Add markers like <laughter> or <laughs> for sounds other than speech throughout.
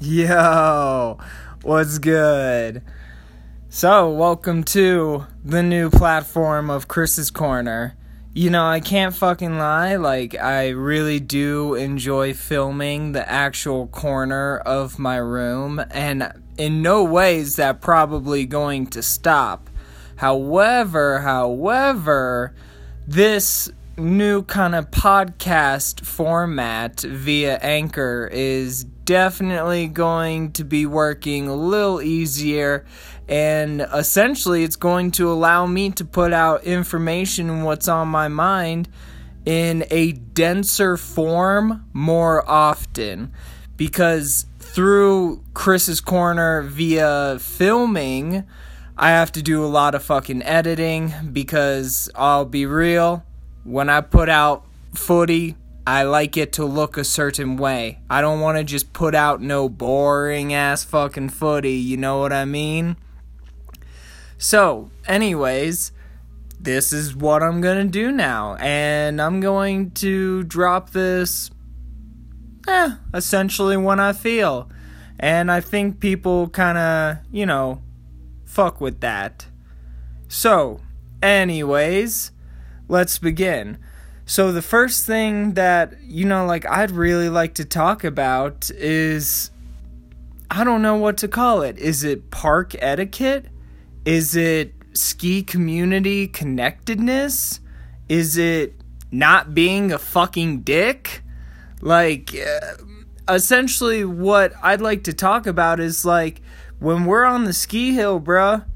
Yo, what's good? So, welcome to the new platform of Chris's Corner. You know, I can't fucking lie, like, I really do enjoy filming the actual corner of my room, and in no way is that probably going to stop. However, however, this new kind of podcast format via Anchor is definitely going to be working a little easier. And essentially it's going to allow me to put out information what's on my mind in a denser form more often. Because through Chris's corner via filming I have to do a lot of fucking editing because I'll be real when I put out footy, I like it to look a certain way. I don't want to just put out no boring ass fucking footy, you know what I mean? So, anyways, this is what I'm gonna do now, and I'm going to drop this, eh, essentially when I feel. And I think people kinda, you know, fuck with that. So, anyways, let's begin. So, the first thing that, you know, like I'd really like to talk about is I don't know what to call it. Is it park etiquette? Is it ski community connectedness? Is it not being a fucking dick? Like, uh, essentially, what I'd like to talk about is like when we're on the ski hill, bruh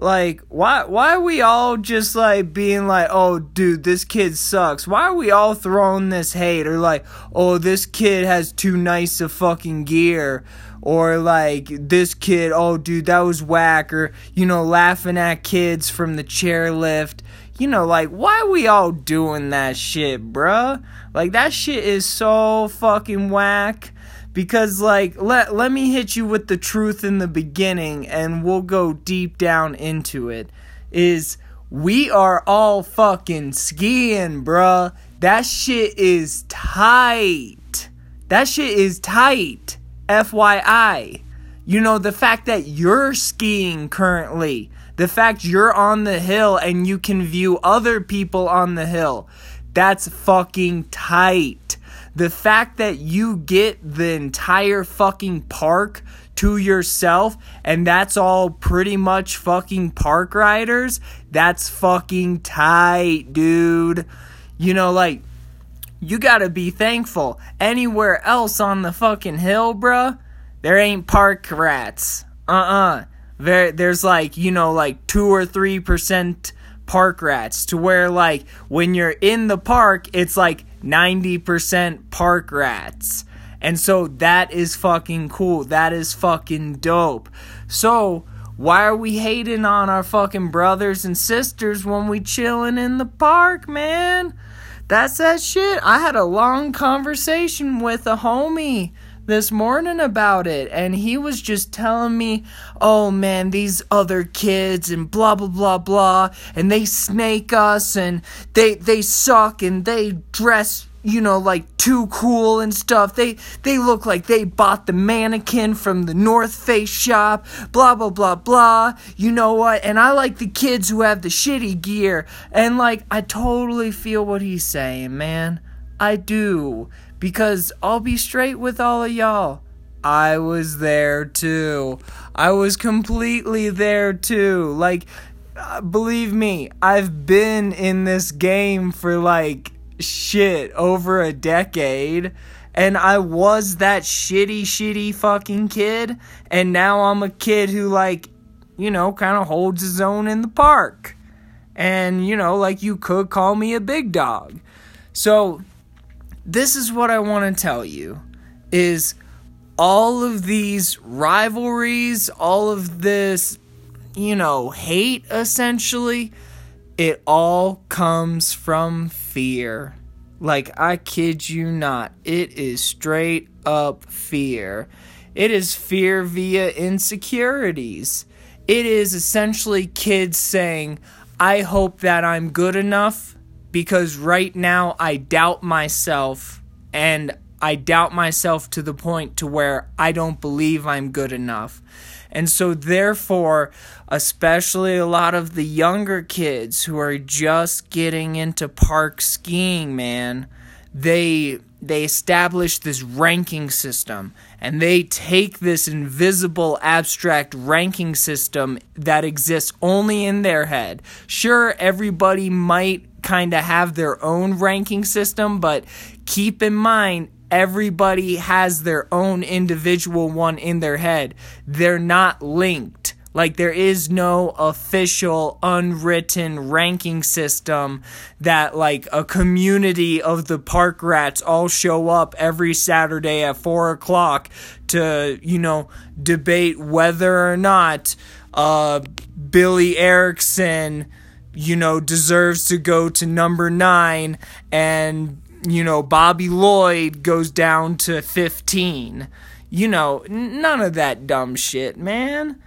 like why why are we all just like being like oh dude this kid sucks? Why are we all throwing this hate? Or like oh this kid has too nice of fucking gear. Or like this kid oh dude that was whack. Or you know laughing at kids from the chairlift. You know like why are we all doing that shit bruh? Like that shit is so fucking whack because like let let me hit you with the truth in the beginning and we'll go deep down into it. Is we are all fucking skiing bruh. That shit is tight. That shit is tight. Fyi you know the fact that you're skiing currently. The fact you're on the hill and you can view other people on the hill. That's fucking tight the fact that you get the entire fucking park to yourself and that's all pretty much fucking park riders, that's fucking tight, dude. You know, like, you gotta be thankful. Anywhere else on the fucking hill, bruh, there ain't park rats. Uh uh-uh. uh. There, there's like, you know, like 2 or 3% park rats to where, like, when you're in the park, it's like 90% park rats. And so that is fucking cool. That is fucking dope. So, why are we hating on our fucking brothers and sisters when we chilling in the park, man? That's that shit. I had a long conversation with a homie this morning about it and he was just telling me, "Oh man, these other kids and blah blah blah blah and they snake us and they they suck and they dress you know like too cool and stuff. They they look like they bought the mannequin from the north face shop blah blah blah blah. You know what? And i like the kids who have the shitty gear. And like i totally feel what he's saying man. I do because I'll be straight with all of y'all. I was there too. I was completely there too. Like, uh, believe me, I've been in this game for like shit over a decade. And I was that shitty, shitty fucking kid. And now I'm a kid who, like, you know, kind of holds his own in the park. And, you know, like, you could call me a big dog. So, this is what I want to tell you is all of these rivalries, all of this, you know, hate essentially, it all comes from fear. Like, I kid you not, it is straight up fear. It is fear via insecurities. It is essentially kids saying, I hope that I'm good enough because right now I doubt myself and I doubt myself to the point to where I don't believe I'm good enough. And so therefore, especially a lot of the younger kids who are just getting into park skiing, man, they they establish this ranking system and they take this invisible abstract ranking system that exists only in their head. Sure, everybody might kind of have their own ranking system, but keep in mind everybody has their own individual one in their head. They're not linked. Like, there is no official, unwritten ranking system that, like, a community of the park rats all show up every Saturday at 4 o'clock to, you know, debate whether or not uh, Billy Erickson, you know, deserves to go to number nine and, you know, Bobby Lloyd goes down to 15. You know, none of that dumb shit, man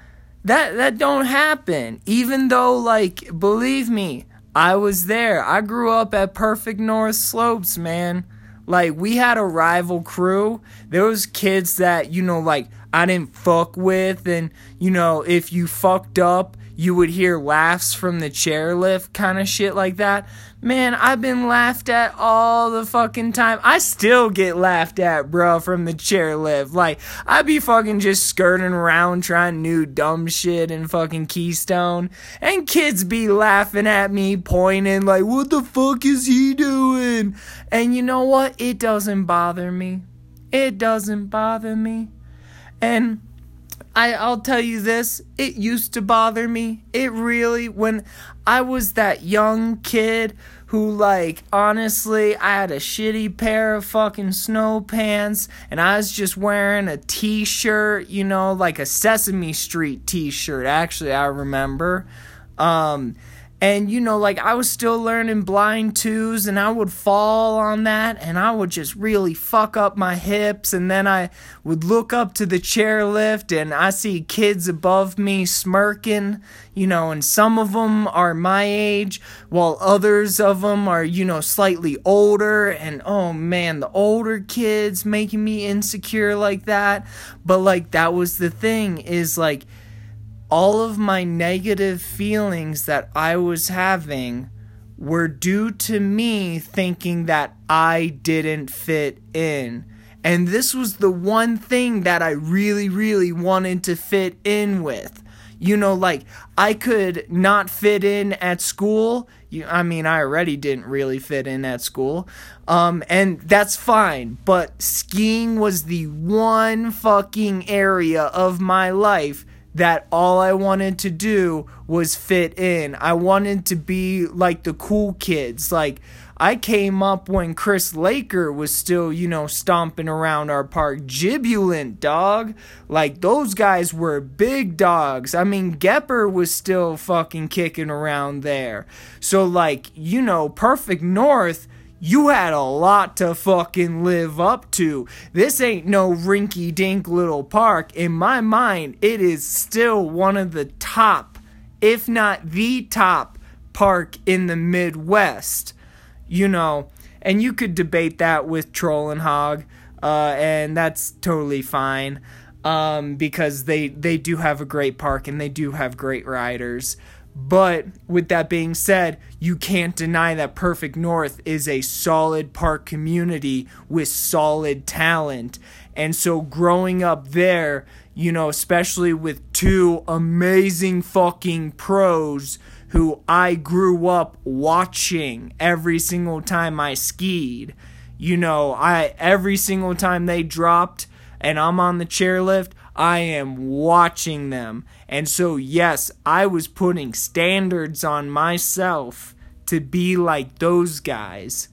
that that don't happen. Even though like believe me, I was there. I grew up at Perfect North Slopes, man. Like we had a rival crew. There was kids that, you know, like I didn't fuck with and you know, if you fucked up, you would hear laughs from the chairlift kind of shit like that. Man, I've been laughed at all the fucking time. I still get laughed at, bro, from the chairlift. Like, I be fucking just skirting around trying new dumb shit in fucking Keystone. And kids be laughing at me, pointing, like, what the fuck is he doing? And you know what? It doesn't bother me. It doesn't bother me. And I, I'll tell you this, it used to bother me. It really, when I was that young kid who, like, honestly, I had a shitty pair of fucking snow pants and I was just wearing a t shirt, you know, like a Sesame Street t shirt, actually, I remember. Um, and you know, like I was still learning blind twos, and I would fall on that, and I would just really fuck up my hips. And then I would look up to the chairlift, and I see kids above me smirking, you know, and some of them are my age, while others of them are, you know, slightly older. And oh man, the older kids making me insecure like that. But like, that was the thing is like, all of my negative feelings that I was having were due to me thinking that I didn't fit in. And this was the one thing that I really, really wanted to fit in with. You know, like, I could not fit in at school. You, I mean, I already didn't really fit in at school. Um, and that's fine. But skiing was the one fucking area of my life that all I wanted to do was fit in. I wanted to be like the cool kids. Like, I came up when Chris Laker was still, you know, stomping around our park. Jibulant, dog. Like, those guys were big dogs. I mean, Gepper was still fucking kicking around there. So, like, you know, Perfect North you had a lot to fucking live up to. This ain't no rinky dink little park. In my mind, it is still one of the top, if not the top, park in the Midwest. You know, and you could debate that with Trollhaugen, uh, and that's totally fine. Um, because they they do have a great park and they do have great riders. But with that being said, you can't deny that Perfect North is a solid park community with solid talent. And so growing up there, you know, especially with two amazing fucking pros who I grew up watching every single time I skied. You know, I every single time they dropped and I'm on the chairlift, I am watching them. And so, yes, I was putting standards on myself to be like those guys.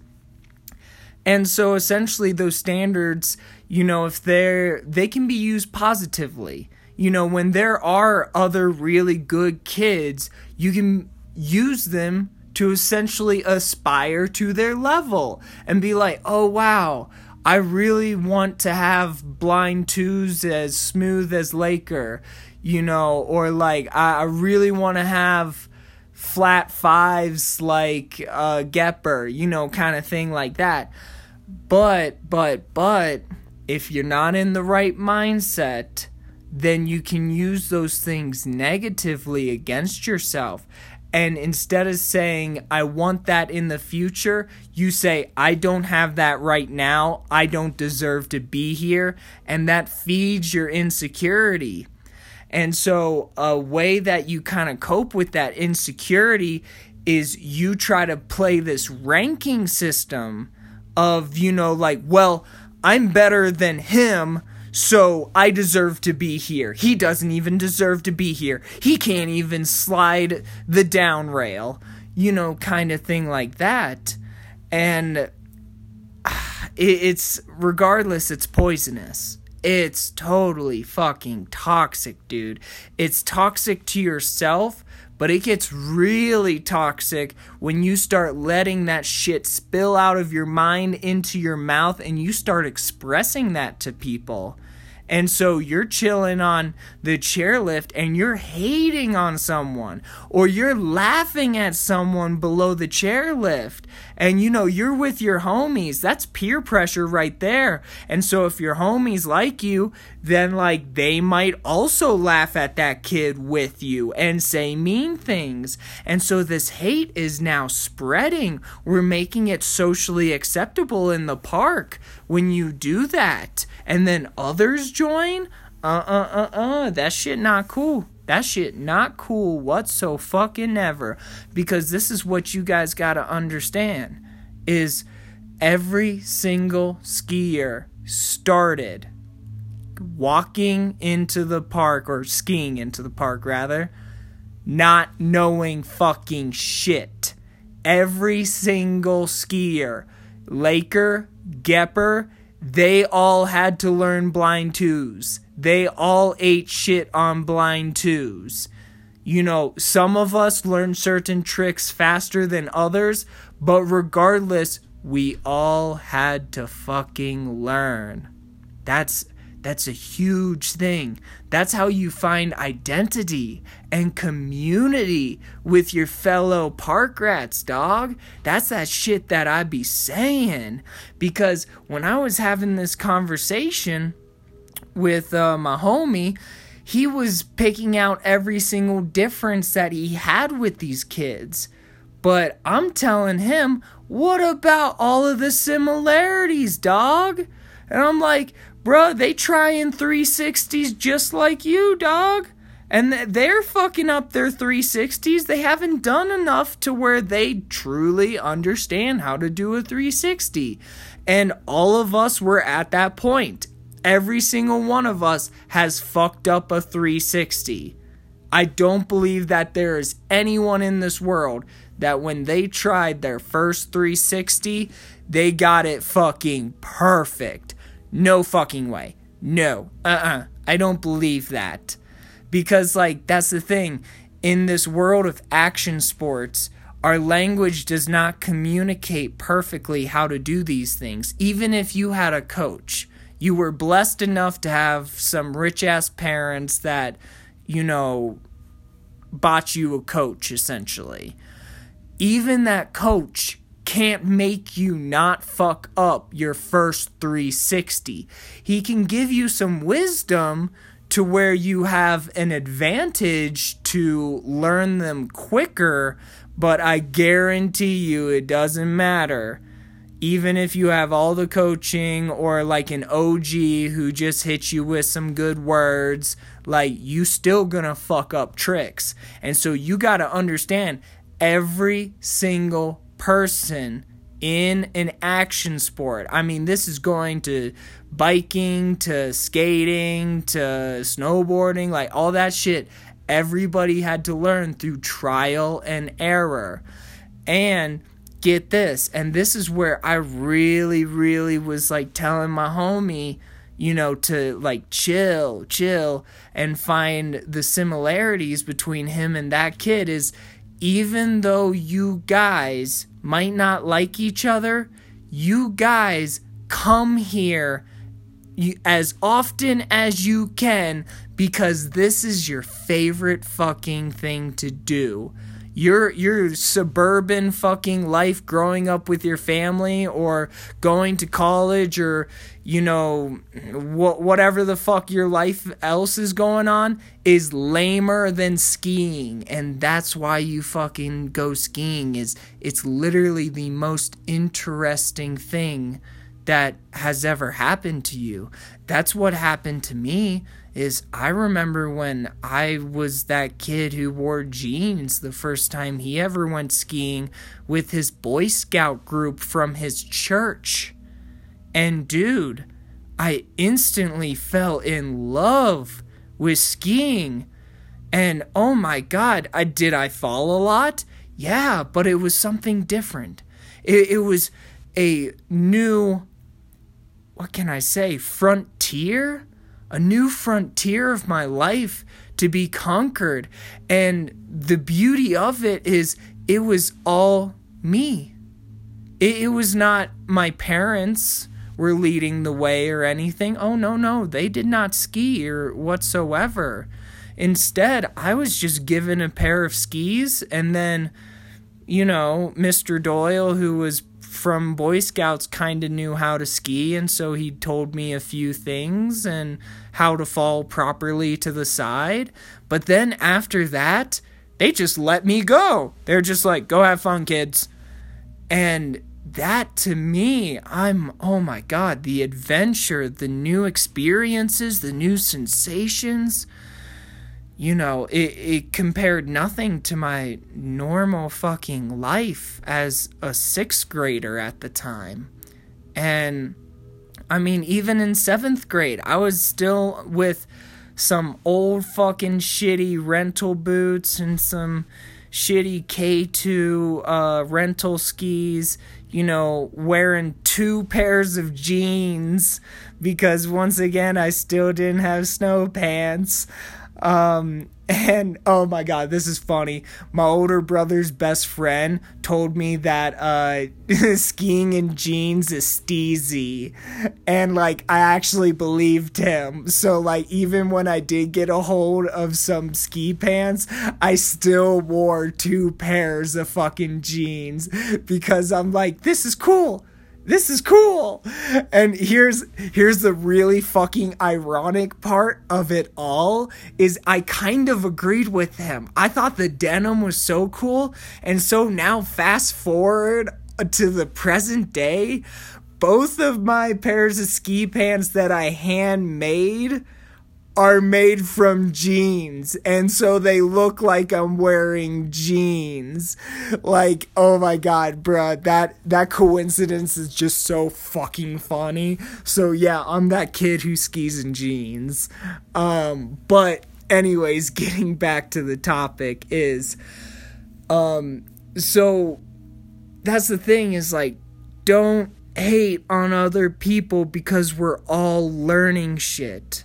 And so essentially those standards, you know, if they're they can be used positively. You know, when there are other really good kids, you can use them to essentially aspire to their level and be like, "Oh wow, I really want to have blind twos as smooth as Laker, you know, or like I, really want to have flat fives like uh, Gepper, you know, kind of thing like that. But, but, but, if you're not in the right mindset, then you can use those things negatively against yourself. And instead of saying, I want that in the future, you say, I don't have that right now. I don't deserve to be here. And that feeds your insecurity. And so, a way that you kind of cope with that insecurity is you try to play this ranking system of, you know, like, well, I'm better than him, so I deserve to be here. He doesn't even deserve to be here. He can't even slide the down rail, you know, kind of thing like that. And <sighs> it's regardless, it's poisonous. It's totally fucking toxic, dude. It's toxic to yourself, but it gets really toxic when you start letting that shit spill out of your mind into your mouth and you start expressing that to people. And so you're chilling on the chairlift and you're hating on someone or you're laughing at someone below the chairlift. And you know, you're with your homies. That's peer pressure right there. And so if your homies like you, then like they might also laugh at that kid with you and say mean things. And so this hate is now spreading. We're making it socially acceptable in the park when you do that and then others join, uh uh uh uh, that shit not cool. That shit not cool whatso fucking ever. Because this is what you guys gotta understand is every single skier started walking into the park or skiing into the park rather not knowing fucking shit. Every single skier, Laker, Gepper, they all had to learn blind twos. They all ate shit on blind twos. You know, some of us learn certain tricks faster than others, but regardless, we all had to fucking learn. That's that's a huge thing. That's how you find identity and community with your fellow park rats, dog. That's that shit that I be saying. Because when I was having this conversation with uh, my homie, he was picking out every single difference that he had with these kids. But I'm telling him, what about all of the similarities, dog? And I'm like, bro, they trying 360s just like you, dog. And they're fucking up their 360s. They haven't done enough to where they truly understand how to do a 360. And all of us were at that point. Every single one of us has fucked up a 360. I don't believe that there is anyone in this world that when they tried their first 360, they got it fucking perfect. No fucking way. No. Uh uh-uh. uh I don't believe that. Because, like, that's the thing. In this world of action sports, our language does not communicate perfectly how to do these things. Even if you had a coach, you were blessed enough to have some rich ass parents that, you know, bought you a coach essentially. Even that coach can't make you not fuck up your first 360. He can give you some wisdom to where you have an advantage to learn them quicker, but I guarantee you it doesn't matter. Even if you have all the coaching or like an OG who just hits you with some good words, like you still gonna fuck up tricks. And so you gotta understand every single person in an action sport. I mean, this is going to biking, to skating, to snowboarding, like all that shit. Everybody had to learn through trial and error. And get this, and this is where I really, really was like telling my homie, you know, to like chill, chill, and find the similarities between him and that kid is even though you guys might not like each other, you guys come here as often as you can because this is your favorite fucking thing to do. Your your suburban fucking life growing up with your family or going to college or you know wh- whatever the fuck your life else is going on is lamer than skiing. And that's why you fucking go skiing is it's literally the most interesting thing that has ever happened to you. That's what happened to me is I remember when I was that kid who wore jeans the first time he ever went skiing with his Boy Scout group from his church. And dude, I instantly fell in love with skiing. And oh my god, I did I fall a lot? Yeah, but it was something different. It, it was a new what can I say, frontier? A new frontier of my life to be conquered. And the beauty of it is it was all me. It, it, was not my parents were leading the way or anything. Oh, no, no, they did not ski or whatsoever. Instead, I was just given a pair of skis and then, you know, Mr. Doyle, who was from Boy Scouts kind of knew how to ski, and so he told me a few things and how to fall properly to the side. But then after that, they just let me go. They're just like, go have fun, kids. And that to me, I'm, oh my God, the adventure, the new experiences, the new sensations you know, it, it compared nothing to my normal fucking life as a sixth grader at the time. And I mean, even in seventh grade, I was still with some old fucking shitty rental boots and some shitty K2 uh, rental skis, you know, wearing two pairs of jeans because once again, I still didn't have snow pants. Um, and oh my god, this is funny. My older brother's best friend told me that uh, <laughs> skiing in jeans is steezy. And like, I actually believed him. So, like, even when I did get a hold of some ski pants, I still wore two pairs of fucking jeans because I'm like, this is cool this is cool. And here's here's the really fucking ironic part of it all is i kind of agreed with him. I thought the denim was so cool. And so now fast forward to the present day both of my pairs of ski pants that i handmade are made from jeans and so they look like I'm wearing jeans. Like, oh my god, bruh, that that coincidence is just so fucking funny. So yeah, I'm that kid who skis in jeans. Um, but anyways, <laughs> getting back to the topic is um so that's the thing is like don't hate on other people because we're all learning shit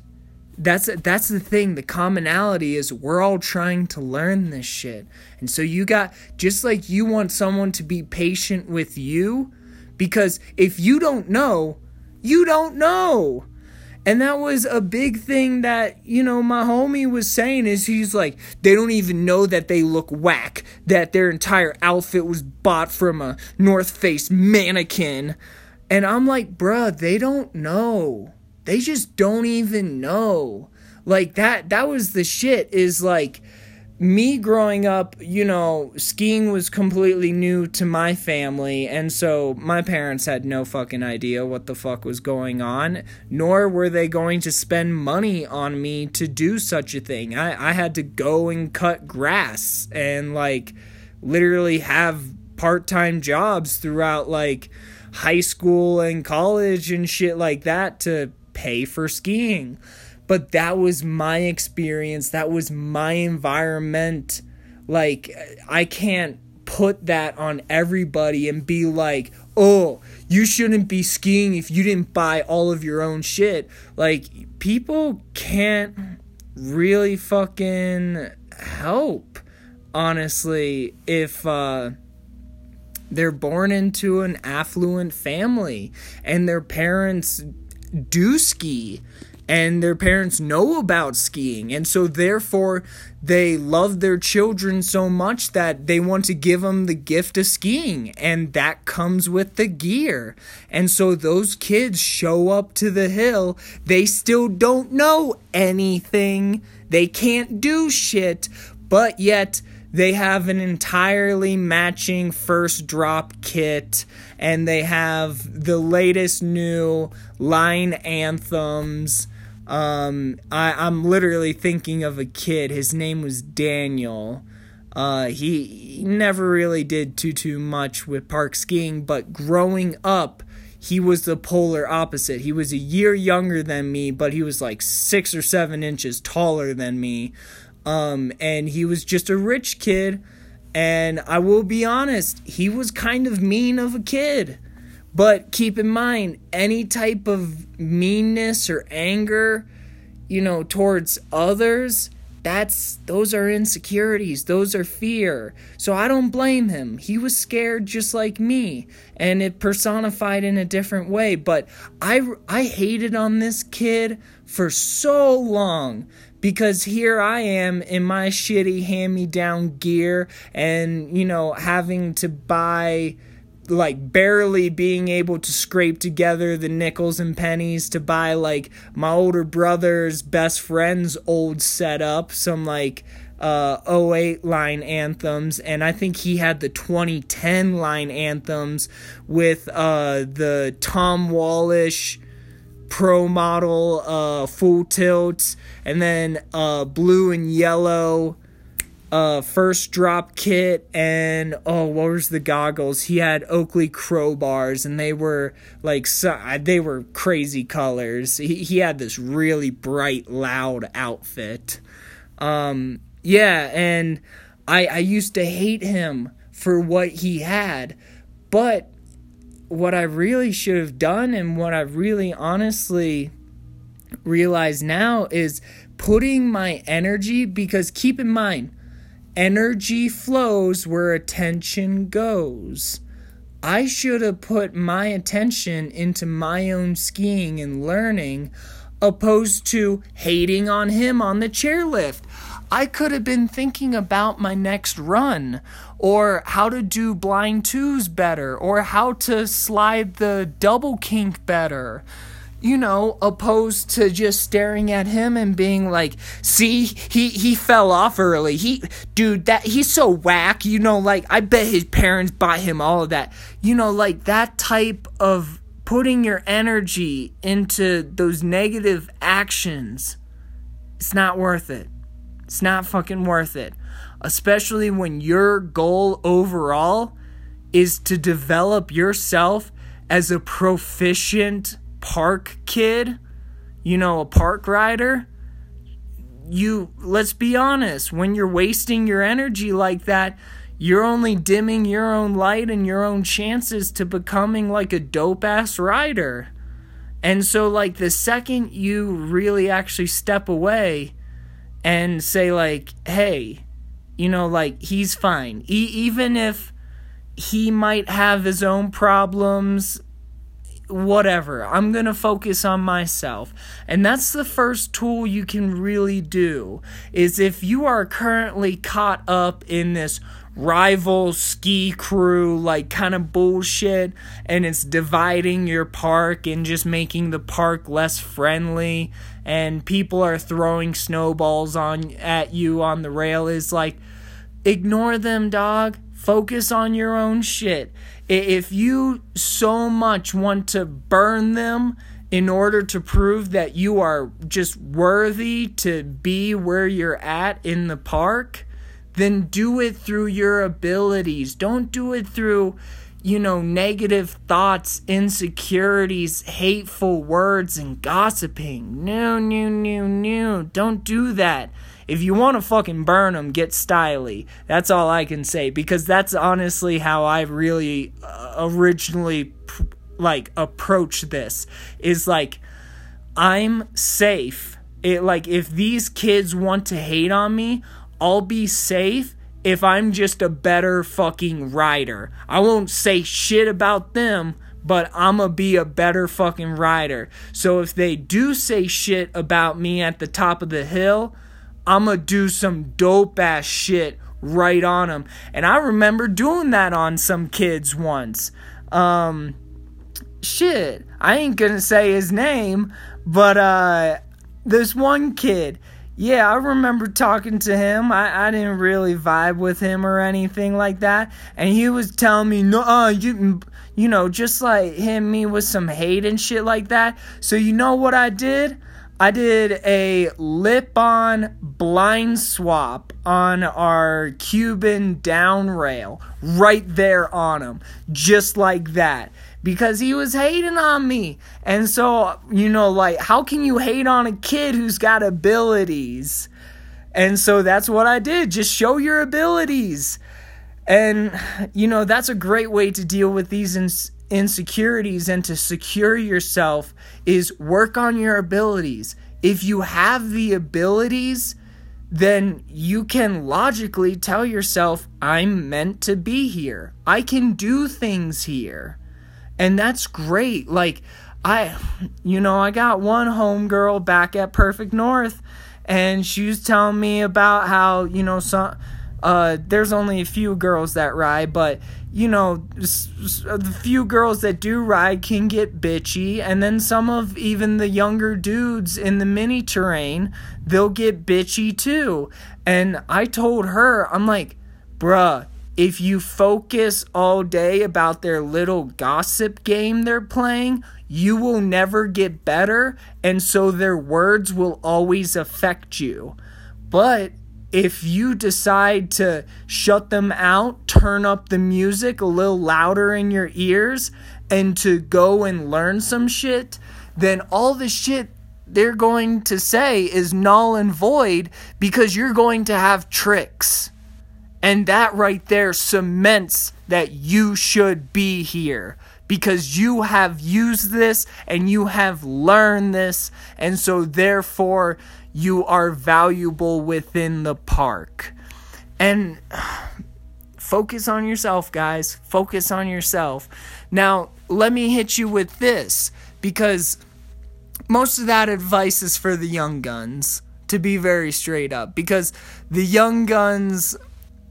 that's that's the thing. The commonality is we're all trying to learn this shit. And so you got just like you want someone to be patient with you because if you don't know you don't know. And that was a big thing that you know my homie was saying is he's like they don't even know that they look whack that their entire outfit was bought from a north face mannequin. And i'm like bruh they don't know they just don't even know. Like that that was the shit is like me growing up, you know, skiing was completely new to my family, and so my parents had no fucking idea what the fuck was going on, nor were they going to spend money on me to do such a thing. I, I had to go and cut grass and, like, literally have part time jobs throughout, like, high school and college and shit like that to pay for skiing. But that was my experience. That was my environment. Like, I can't put that on everybody and be like, oh, you shouldn't be skiing if you didn't buy all of your own shit. Like, people can't really fucking help, honestly, if, uh, they're born into an affluent family and their parents do ski and their parents know about skiing and so therefore they love their children so much that they want to give them the gift of skiing and that comes with the gear. And so those kids show up to the hill they still don't know anything. They can't do shit but yet they have an entirely matching first drop kit and they have the latest new line anthems um, I, I'm literally thinking of a kid. His name was Daniel. Uh, he, he never really did too too much with park skiing, but growing up, he was the polar opposite. He was a year younger than me, but he was like six or seven inches taller than me. Um, and he was just a rich kid. And I will be honest, he was kind of mean of a kid. But keep in mind, any type of meanness or anger, you know, towards others, that's those are insecurities, those are fear. So I don't blame him. He was scared just like me, and it personified in a different way, but I I hated on this kid for so long because here I am in my shitty hand-me-down gear and you know having to buy like barely being able to scrape together the nickels and pennies to buy like my older brother's best friend's old setup, some like uh 08 line anthems and I think he had the 2010 line anthems with uh the Tom Wallisch pro model uh full tilt and then uh blue and yellow uh, first drop kit and oh what was the goggles? He had oakley crowbars and they were like so, they were crazy colors. He, he had this really bright loud outfit. Um yeah and i i used to hate him for what he had but what i really should have done and what i really honestly realize now is putting my energy because keep in mind Energy flows where attention goes. I should have put my attention into my own skiing and learning opposed to hating on him on the chairlift. I could have been thinking about my next run, or how to do blind twos better, or how to slide the double kink better you know, opposed to just staring at him and being like, "See, he he fell off early. He dude, that he's so whack, you know, like I bet his parents buy him all of that." You know, like that type of putting your energy into those negative actions. It's not worth it. It's not fucking worth it. Especially when your goal overall is to develop yourself as a proficient park kid, you know, a park rider, you let's be honest, when you're wasting your energy like that, you're only dimming your own light and your own chances to becoming like a dope ass rider. And so like the second you really actually step away and say like, "Hey, you know, like he's fine." E- even if he might have his own problems whatever. I'm going to focus on myself. And that's the first tool you can really do is if you are currently caught up in this rival ski crew like kind of bullshit and it's dividing your park and just making the park less friendly and people are throwing snowballs on at you on the rail is like ignore them dog focus on your own shit if you so much want to burn them in order to prove that you are just worthy to be where you're at in the park, then do it through your abilities. Don't do it through, you know, negative thoughts, insecurities, hateful words, and gossiping. No, no, no, no. Don't do that. If you want to fucking burn them, get styly. That's all I can say because that's honestly how I really uh, originally like approach this. Is like I'm safe. It like if these kids want to hate on me, I'll be safe if I'm just a better fucking rider. I won't say shit about them, but I'm gonna be a better fucking rider. So if they do say shit about me at the top of the hill, I'm gonna do some dope ass shit right on them. And I remember doing that on some kids once. Um, shit, I ain't gonna say his name, but uh, this one kid, yeah, I remember talking to him. I, I didn't really vibe with him or anything like that. And he was telling me, no, uh, you, you know, just like him, me with some hate and shit like that. So, you know what I did? I did a lip on blind swap on our Cuban down rail right there on him, just like that because he was hating on me. And so, you know, like, how can you hate on a kid who's got abilities? And so that's what I did. Just show your abilities. And, you know, that's a great way to deal with these ins- insecurities and to secure yourself is work on your abilities. If you have the abilities, then you can logically tell yourself, I'm meant to be here. I can do things here. And that's great. Like, I, you know, I got one homegirl back at Perfect North, and she was telling me about how, you know, some, uh, there's only a few girls that ride, but, you know, the few girls that do ride can get bitchy, and then some of even the younger dudes in the mini terrain, they'll get bitchy too. And I told her, I'm like, bruh, if you focus all day about their little gossip game they're playing, you will never get better, and so their words will always affect you. But if you decide to shut them out, turn up the music a little louder in your ears, and to go and learn some shit, then all the shit they're going to say is null and void because you're going to have tricks. And that right there cements that you should be here because you have used this and you have learned this, and so therefore you are valuable within the park. And <sighs> focus on yourself, guys. Focus on yourself. Now, let me hit you with this because most of that advice is for the young guns, to be very straight up, because the young guns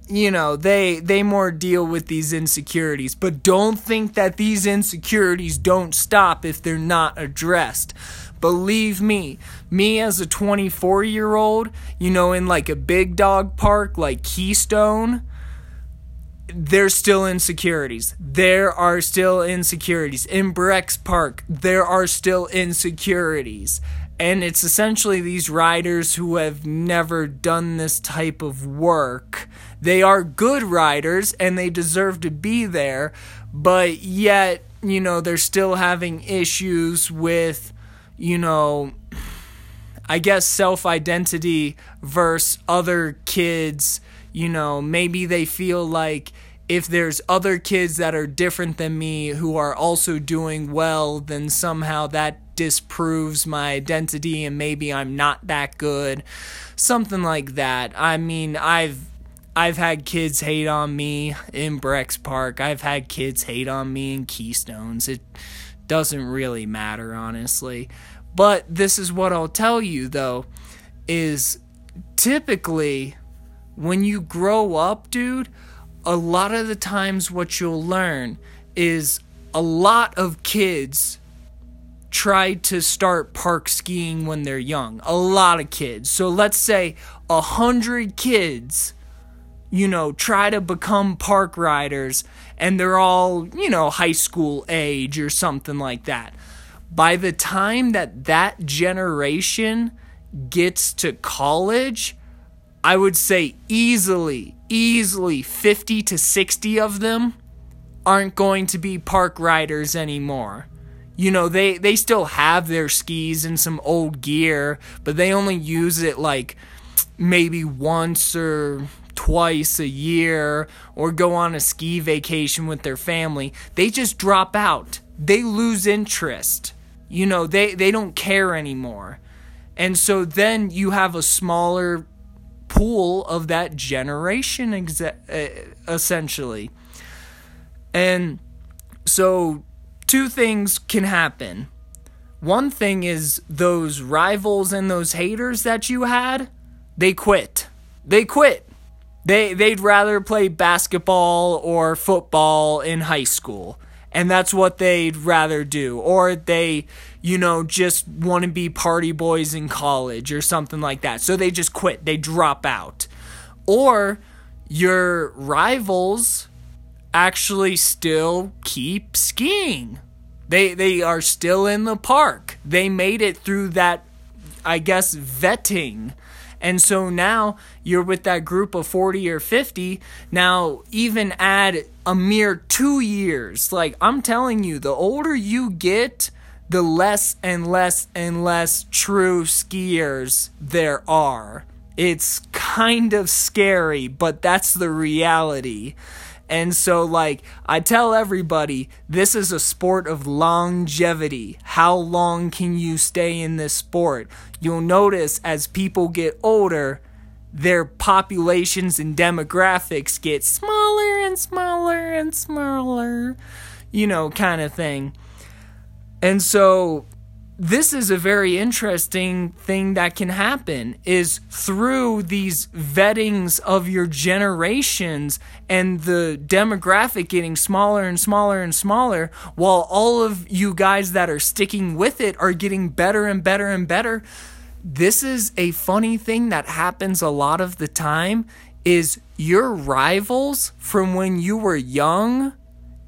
you know they they more deal with these insecurities but don't think that these insecurities don't stop if they're not addressed believe me me as a 24 year old you know in like a big dog park like keystone there's still insecurities. There are still insecurities. In Breck's Park, there are still insecurities. And it's essentially these riders who have never done this type of work they are good riders and they deserve to be there, but yet, you know, they're still having issues with, you know, I guess self identity versus other kids. You know, maybe they feel like if there's other kids that are different than me who are also doing well, then somehow that disproves my identity and maybe I'm not that good. Something like that. I mean, I've I've had kids hate on me in Breck's Park. I've had kids hate on me in Keystones. It doesn't really matter, honestly. But this is what I'll tell you, though, is typically when you grow up, dude, a lot of the times what you'll learn is a lot of kids try to start park skiing when they're young. A lot of kids. So let's say a hundred kids you know, try to become park riders and they're all, you know, high school age or something like that. By the time that that generation gets to college, I would say easily, easily 50 to 60 of them aren't going to be park riders anymore. You know, they, they still have their skis and some old gear, but they only use it like maybe once or twice a year or go on a ski vacation with their family, they just drop out. They lose interest. You know, they, they don't care anymore. And so then you have a smaller pool of that generation uh, essentially. And so two things can happen. One thing is those rivals and those haters that you had, they quit. They quit. They they'd rather play basketball or football in high school. And that's what they'd rather do. Or they, you know, just want to be party boys in college or something like that. So they just quit. They drop out. Or your rivals actually still keep skiing. They they are still in the park. They made it through that I guess vetting. And so now you're with that group of 40 or 50. Now even add a mere 2 years. Like I'm telling you, the older you get, the less and less and less true skiers there are. It's kind of scary, but that's the reality. And so, like, I tell everybody, this is a sport of longevity. How long can you stay in this sport? You'll notice as people get older, their populations and demographics get smaller and smaller and smaller, you know, kind of thing. And so, this is a very interesting thing that can happen is through these vettings of your generations and the demographic getting smaller and smaller and smaller while all of you guys that are sticking with it are getting better and better and better this is a funny thing that happens a lot of the time is your rivals from when you were young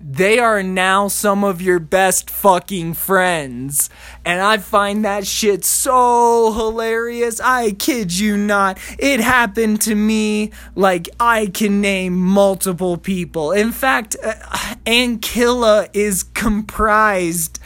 they are now some of your best fucking friends. And I find that shit so hilarious. I kid you not. It happened to me like I can name multiple people. In fact, uh, Ankilla is comprised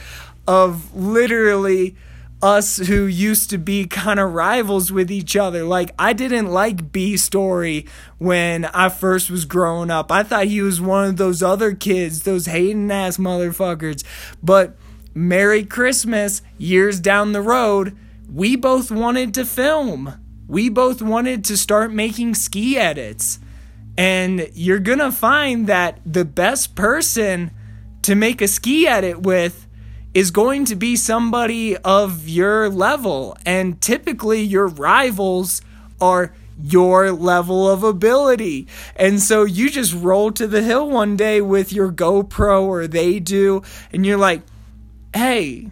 of literally us who used to be kind of rivals with each other. Like, I didn't like B Story when I first was growing up. I thought he was one of those other kids, those hating ass motherfuckers. But Merry Christmas, years down the road, we both wanted to film. We both wanted to start making ski edits. And you're gonna find that the best person to make a ski edit with is going to be somebody of your level. And typically, your rivals are your level of ability. And so you just roll to the hill one day with your GoPro, or they do, and you're like, hey,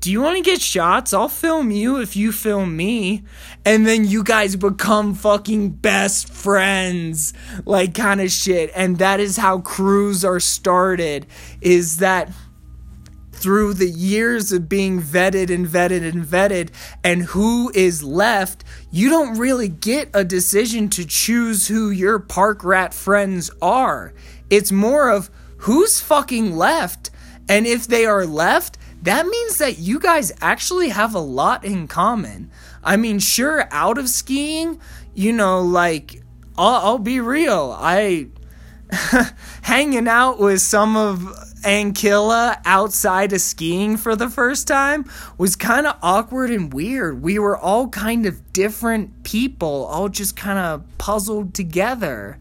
do you want to get shots? I'll film you if you film me. And then you guys become fucking best friends, like kind of shit. And that is how crews are started, is that through the years of being vetted and vetted and vetted and who is left, you don't really get a decision to choose who your park rat friends are. It's more of who's fucking left. And if they are left, that means that you guys actually have a lot in common. I mean, sure, out of skiing, you know, like, I'll, I'll be real. I. <laughs> hanging out with some of Ankilla outside of skiing for the first time was kind of awkward and weird. We were all kind of different people, all just kind of puzzled together.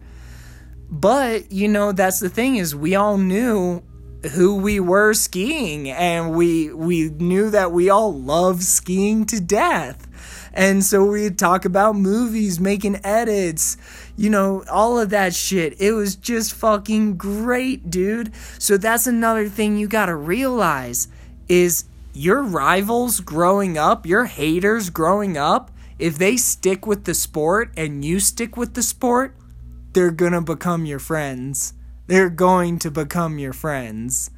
But, you know, that's the thing is we all knew who we were skiing and we we knew that we all love skiing to death. And so we'd talk about movies, making edits, you know, all of that shit. It was just fucking great, dude. So that's another thing you gotta realize is your rivals growing up, your haters growing up, if they stick with the sport and you stick with the sport, they're gonna become your friends. They're going to become your friends.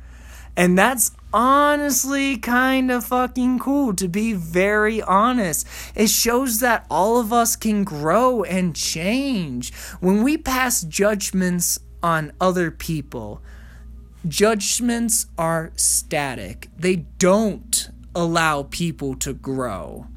And that's honestly kind of fucking cool to be very honest. It shows that all of us can grow and change. When we pass judgments on other people, judgments are static. They don't allow people to grow.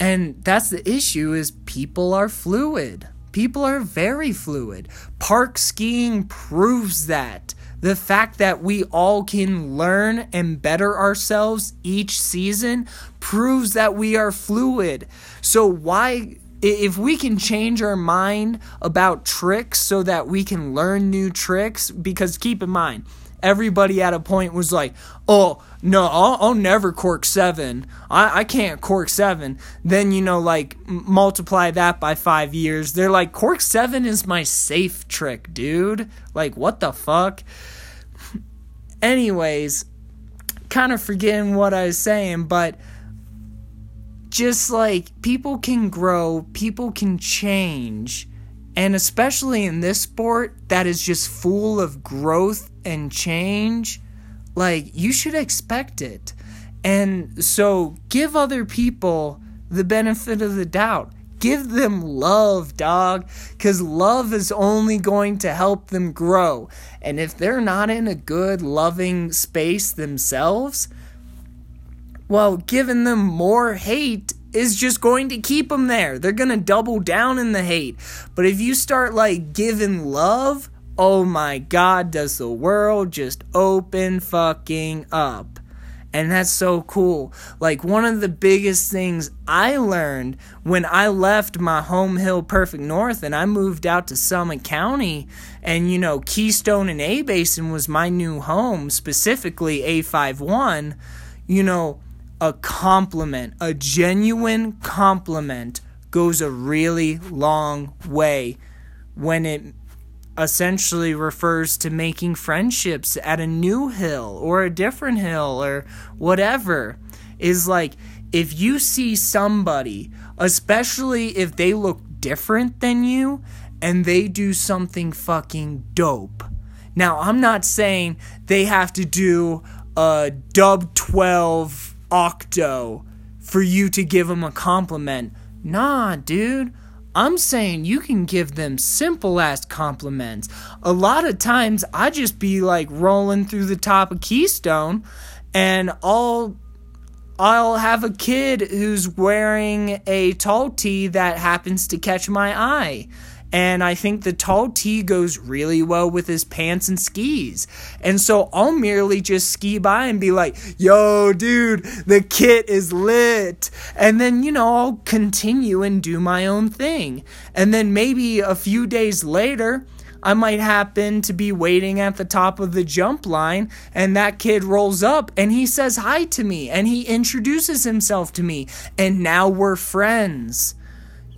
And that's the issue is people are fluid. People are very fluid. Park skiing proves that the fact that we all can learn and better ourselves each season proves that we are fluid. So, why, if we can change our mind about tricks so that we can learn new tricks, because keep in mind, everybody at a point was like, oh, no, I'll, I'll never cork seven. I, I can't cork seven. Then, you know, like m- multiply that by five years. They're like, cork seven is my safe trick, dude. Like, what the fuck? Anyways, kind of forgetting what I was saying, but just like people can grow, people can change. And especially in this sport that is just full of growth and change, like you should expect it. And so give other people the benefit of the doubt. Give them love, dog, because love is only going to help them grow. And if they're not in a good, loving space themselves, well, giving them more hate is just going to keep them there. They're going to double down in the hate. But if you start like giving love, oh my god, does the world just open fucking up. And that's so cool. Like, one of the biggest things I learned when I left my home hill Perfect North and I moved out to Summit County, and you know, Keystone and A Basin was my new home, specifically A51, you know, a compliment, a genuine compliment goes a really long way when it essentially refers to making friendships at a new hill or a different hill or whatever is like if you see somebody especially if they look different than you and they do something fucking dope. Now i'm not saying they have to do a dub 12 octo for you to give them a compliment. Nah dude I'm saying you can give them simple ass compliments. A lot of times I just be like rolling through the top of Keystone and I'll I'll have a kid who's wearing a tall tee that happens to catch my eye and I think the tall tee goes really well with his pants and skis. And so I'll merely just ski by and be like, yo, dude, the kit is lit. And then, you know, I'll continue and do my own thing. And then maybe a few days later, I might happen to be waiting at the top of the jump line, and that kid rolls up and he says hi to me and he introduces himself to me, and now we're friends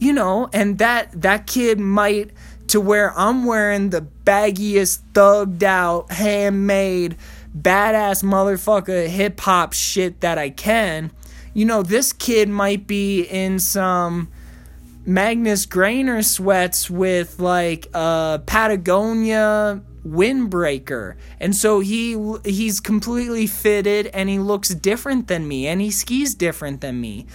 you know, and that that kid might to where I'm wearing the baggiest, thugged out, handmade, badass motherfucker hip hop shit that I can. You know, this kid might be in some Magnus Granér sweats with like a Patagonia windbreaker and so he he's completely fitted and he looks different than me and he skis different than me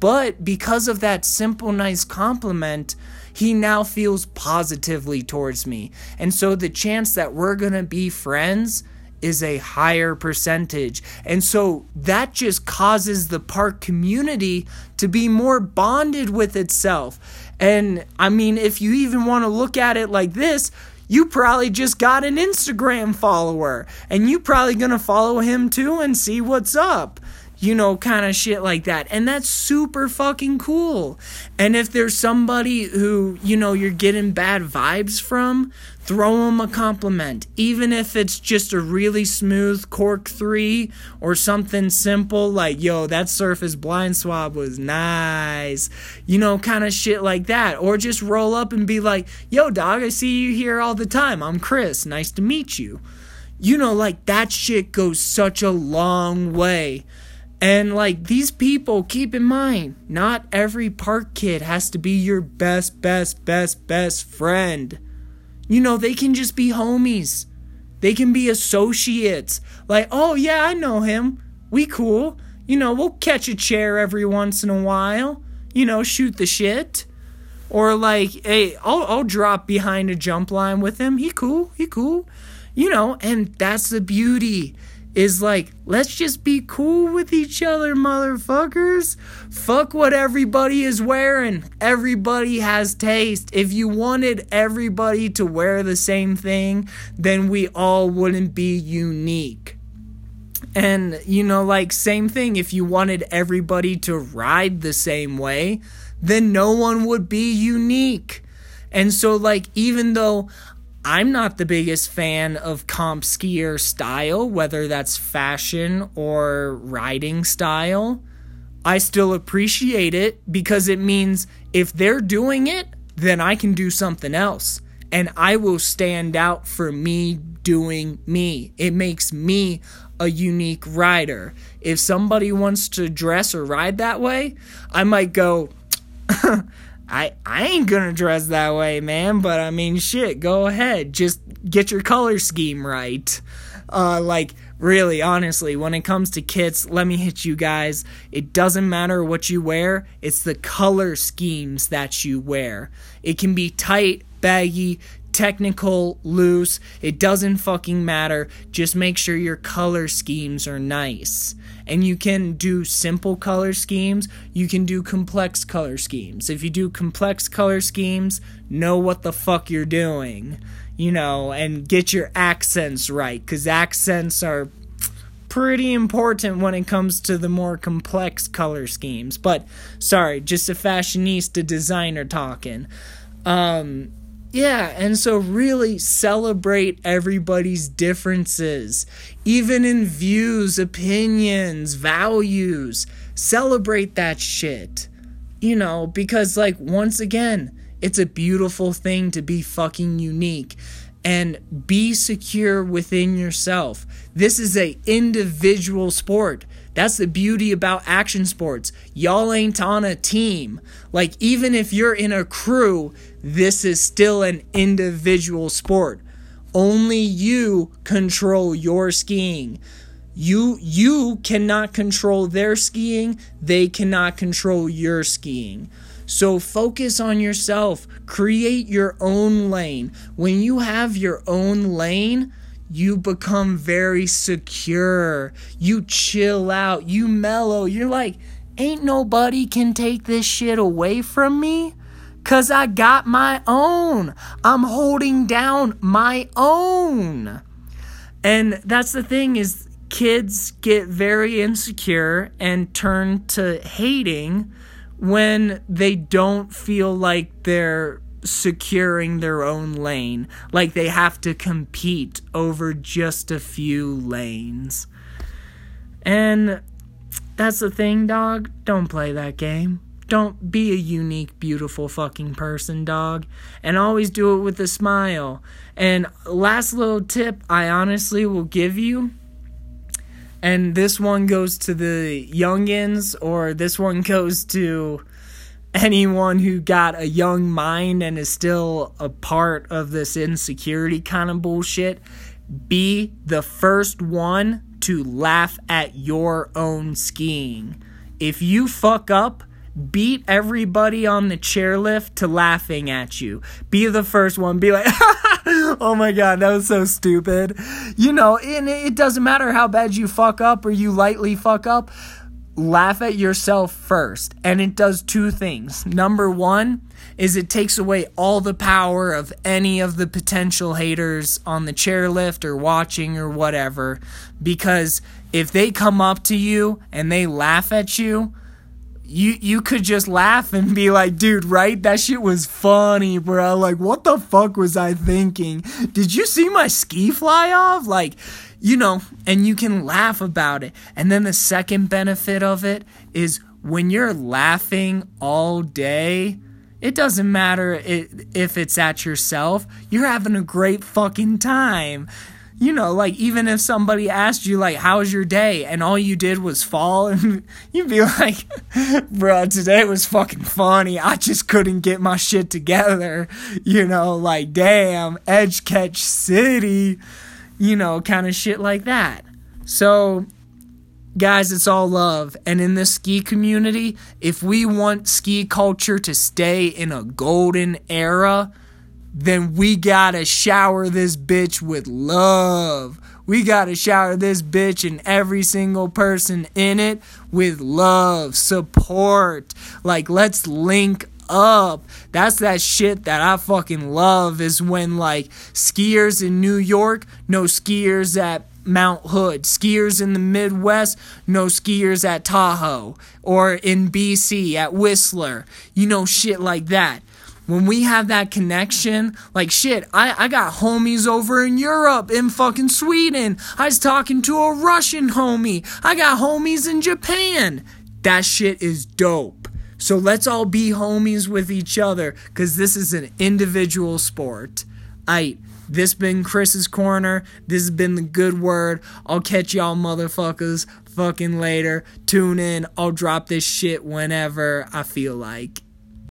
but because of that simple, nice compliment, he now feels positively towards me. And so the chance that we're gonna be friends is a higher percentage. And so that just causes the park community to be more bonded with itself. And I mean, if you even want to look at it like this, you probably just got an Instagram follower and you probably going to follow him too and see what's up you know, kind of shit like that. And that's super fucking cool. And if there's somebody who, you know, you're getting bad vibes from, throw them a compliment. Even if it's just a really smooth cork three or something simple like, yo, that surface blind swab was nice. You know, kind of shit like that. Or just roll up and be like, yo, dog, I see you here all the time. I'm Chris. Nice to meet you. You know, like that shit goes such a long way and like these people, keep in mind, not every park kid has to be your best, best, best, best friend. You know, they can just be homies. They can be associates. Like, oh yeah, I know him. We cool. You know, we'll catch a chair every once in a while. You know, shoot the shit. Or like, hey, I'll I'll drop behind a jump line with him. He cool. He cool. You know, and that's the beauty is like, let's just be cool with each other, motherfuckers. Fuck what everybody is wearing. Everybody has taste. If you wanted everybody to wear the same thing, then we all wouldn't be unique. And, you know, like, same thing, if you wanted everybody to ride the same way, then no one would be unique. And so, like, even though I'm not the biggest fan of comp skier style, whether that's fashion or riding style. I still appreciate it because it means if they're doing it, then I can do something else. And I will stand out for me doing me. It makes me a unique rider. If somebody wants to dress or ride that way, I might go, <laughs> I I ain't gonna dress that way, man. But I mean, shit, go ahead. Just get your color scheme right. Uh, like really, honestly, when it comes to kits, let me hit you guys. It doesn't matter what you wear. It's the color schemes that you wear. It can be tight, baggy, technical, loose. It doesn't fucking matter. Just make sure your color schemes are nice and you can do simple color schemes, you can do complex color schemes. If you do complex color schemes, know what the fuck you're doing, you know, and get your accents right, because accents are pretty important when it comes to the more complex color schemes. But sorry, just a fashionista designer talking. Um, yeah, and so really celebrate everybody's differences, even in views, opinions, values. Celebrate that shit. You know, because, like, once again, it's a beautiful thing to be fucking unique and be secure within yourself. This is a individual sport. That's the beauty about action sports. Y'all ain't on a team. Like, even if you're in a crew, this is still an individual sport. Only you control your skiing. You you cannot control their skiing, they cannot control your skiing. So focus on yourself. Create your own lane. When you have your own lane, you become very secure. You chill out. You mellow. You're like, ain't nobody can take this shit away from me. Cause I got my own. I'm holding down my own. And that's the thing is kids get very insecure and turn to hating when they don't feel like they're securing their own lane, like they have to compete over just a few lanes. And that's the thing, dog. Don't play that game. Don't be a unique, beautiful fucking person, dog. And always do it with a smile. And last little tip I honestly will give you. And this one goes to the youngins, or this one goes to anyone who got a young mind and is still a part of this insecurity kind of bullshit, be the first one to laugh at your own skiing. If you fuck up, beat everybody on the chairlift to laughing at you. Be the first one. Be like, <laughs> oh my god, that was so stupid. You know, and it doesn't matter how bad you fuck up or you lightly fuck up laugh at yourself first. And it does two things. Number one is it takes away all the power of any of the potential haters on the chairlift or watching or whatever. Because if they come up to you and they laugh at you, you you could just laugh and be like, dude, right? That shit was funny, bro. Like, what the fuck was I thinking? Did you see my ski fly off? Like, you know, and you can laugh about it. And then the second benefit of it is when you're laughing all day, it doesn't matter if it's at yourself, you're having a great fucking time. You know, like even if somebody asked you like how's your day and all you did was fall and <laughs> you'd be like, <laughs> "Bro, today was fucking funny. I just couldn't get my shit together." You know, like damn, Edge Catch City you know, kind of shit like that. So, guys, it's all love. And in this ski community, if we want ski culture to stay in a golden era, then we gotta shower this bitch with love. We gotta shower this bitch and every single person in it with love, support. Like, let's link up. That's that shit that I fucking love is when like skiers in New York no skiers at Mount Hood, skiers in the Midwest no skiers at Tahoe or in BC at Whistler. You know shit like that. when we have that connection, like shit, I, I got homies over in Europe, in fucking Sweden. I was talking to a Russian homie. I got homies in Japan. That shit is dope. So let's all be homies with each other because this is an individual sport. Aight, this been Chris's Corner. This has been the good word. I'll catch y'all motherfuckers fucking later. Tune in. I'll drop this shit whenever I feel like.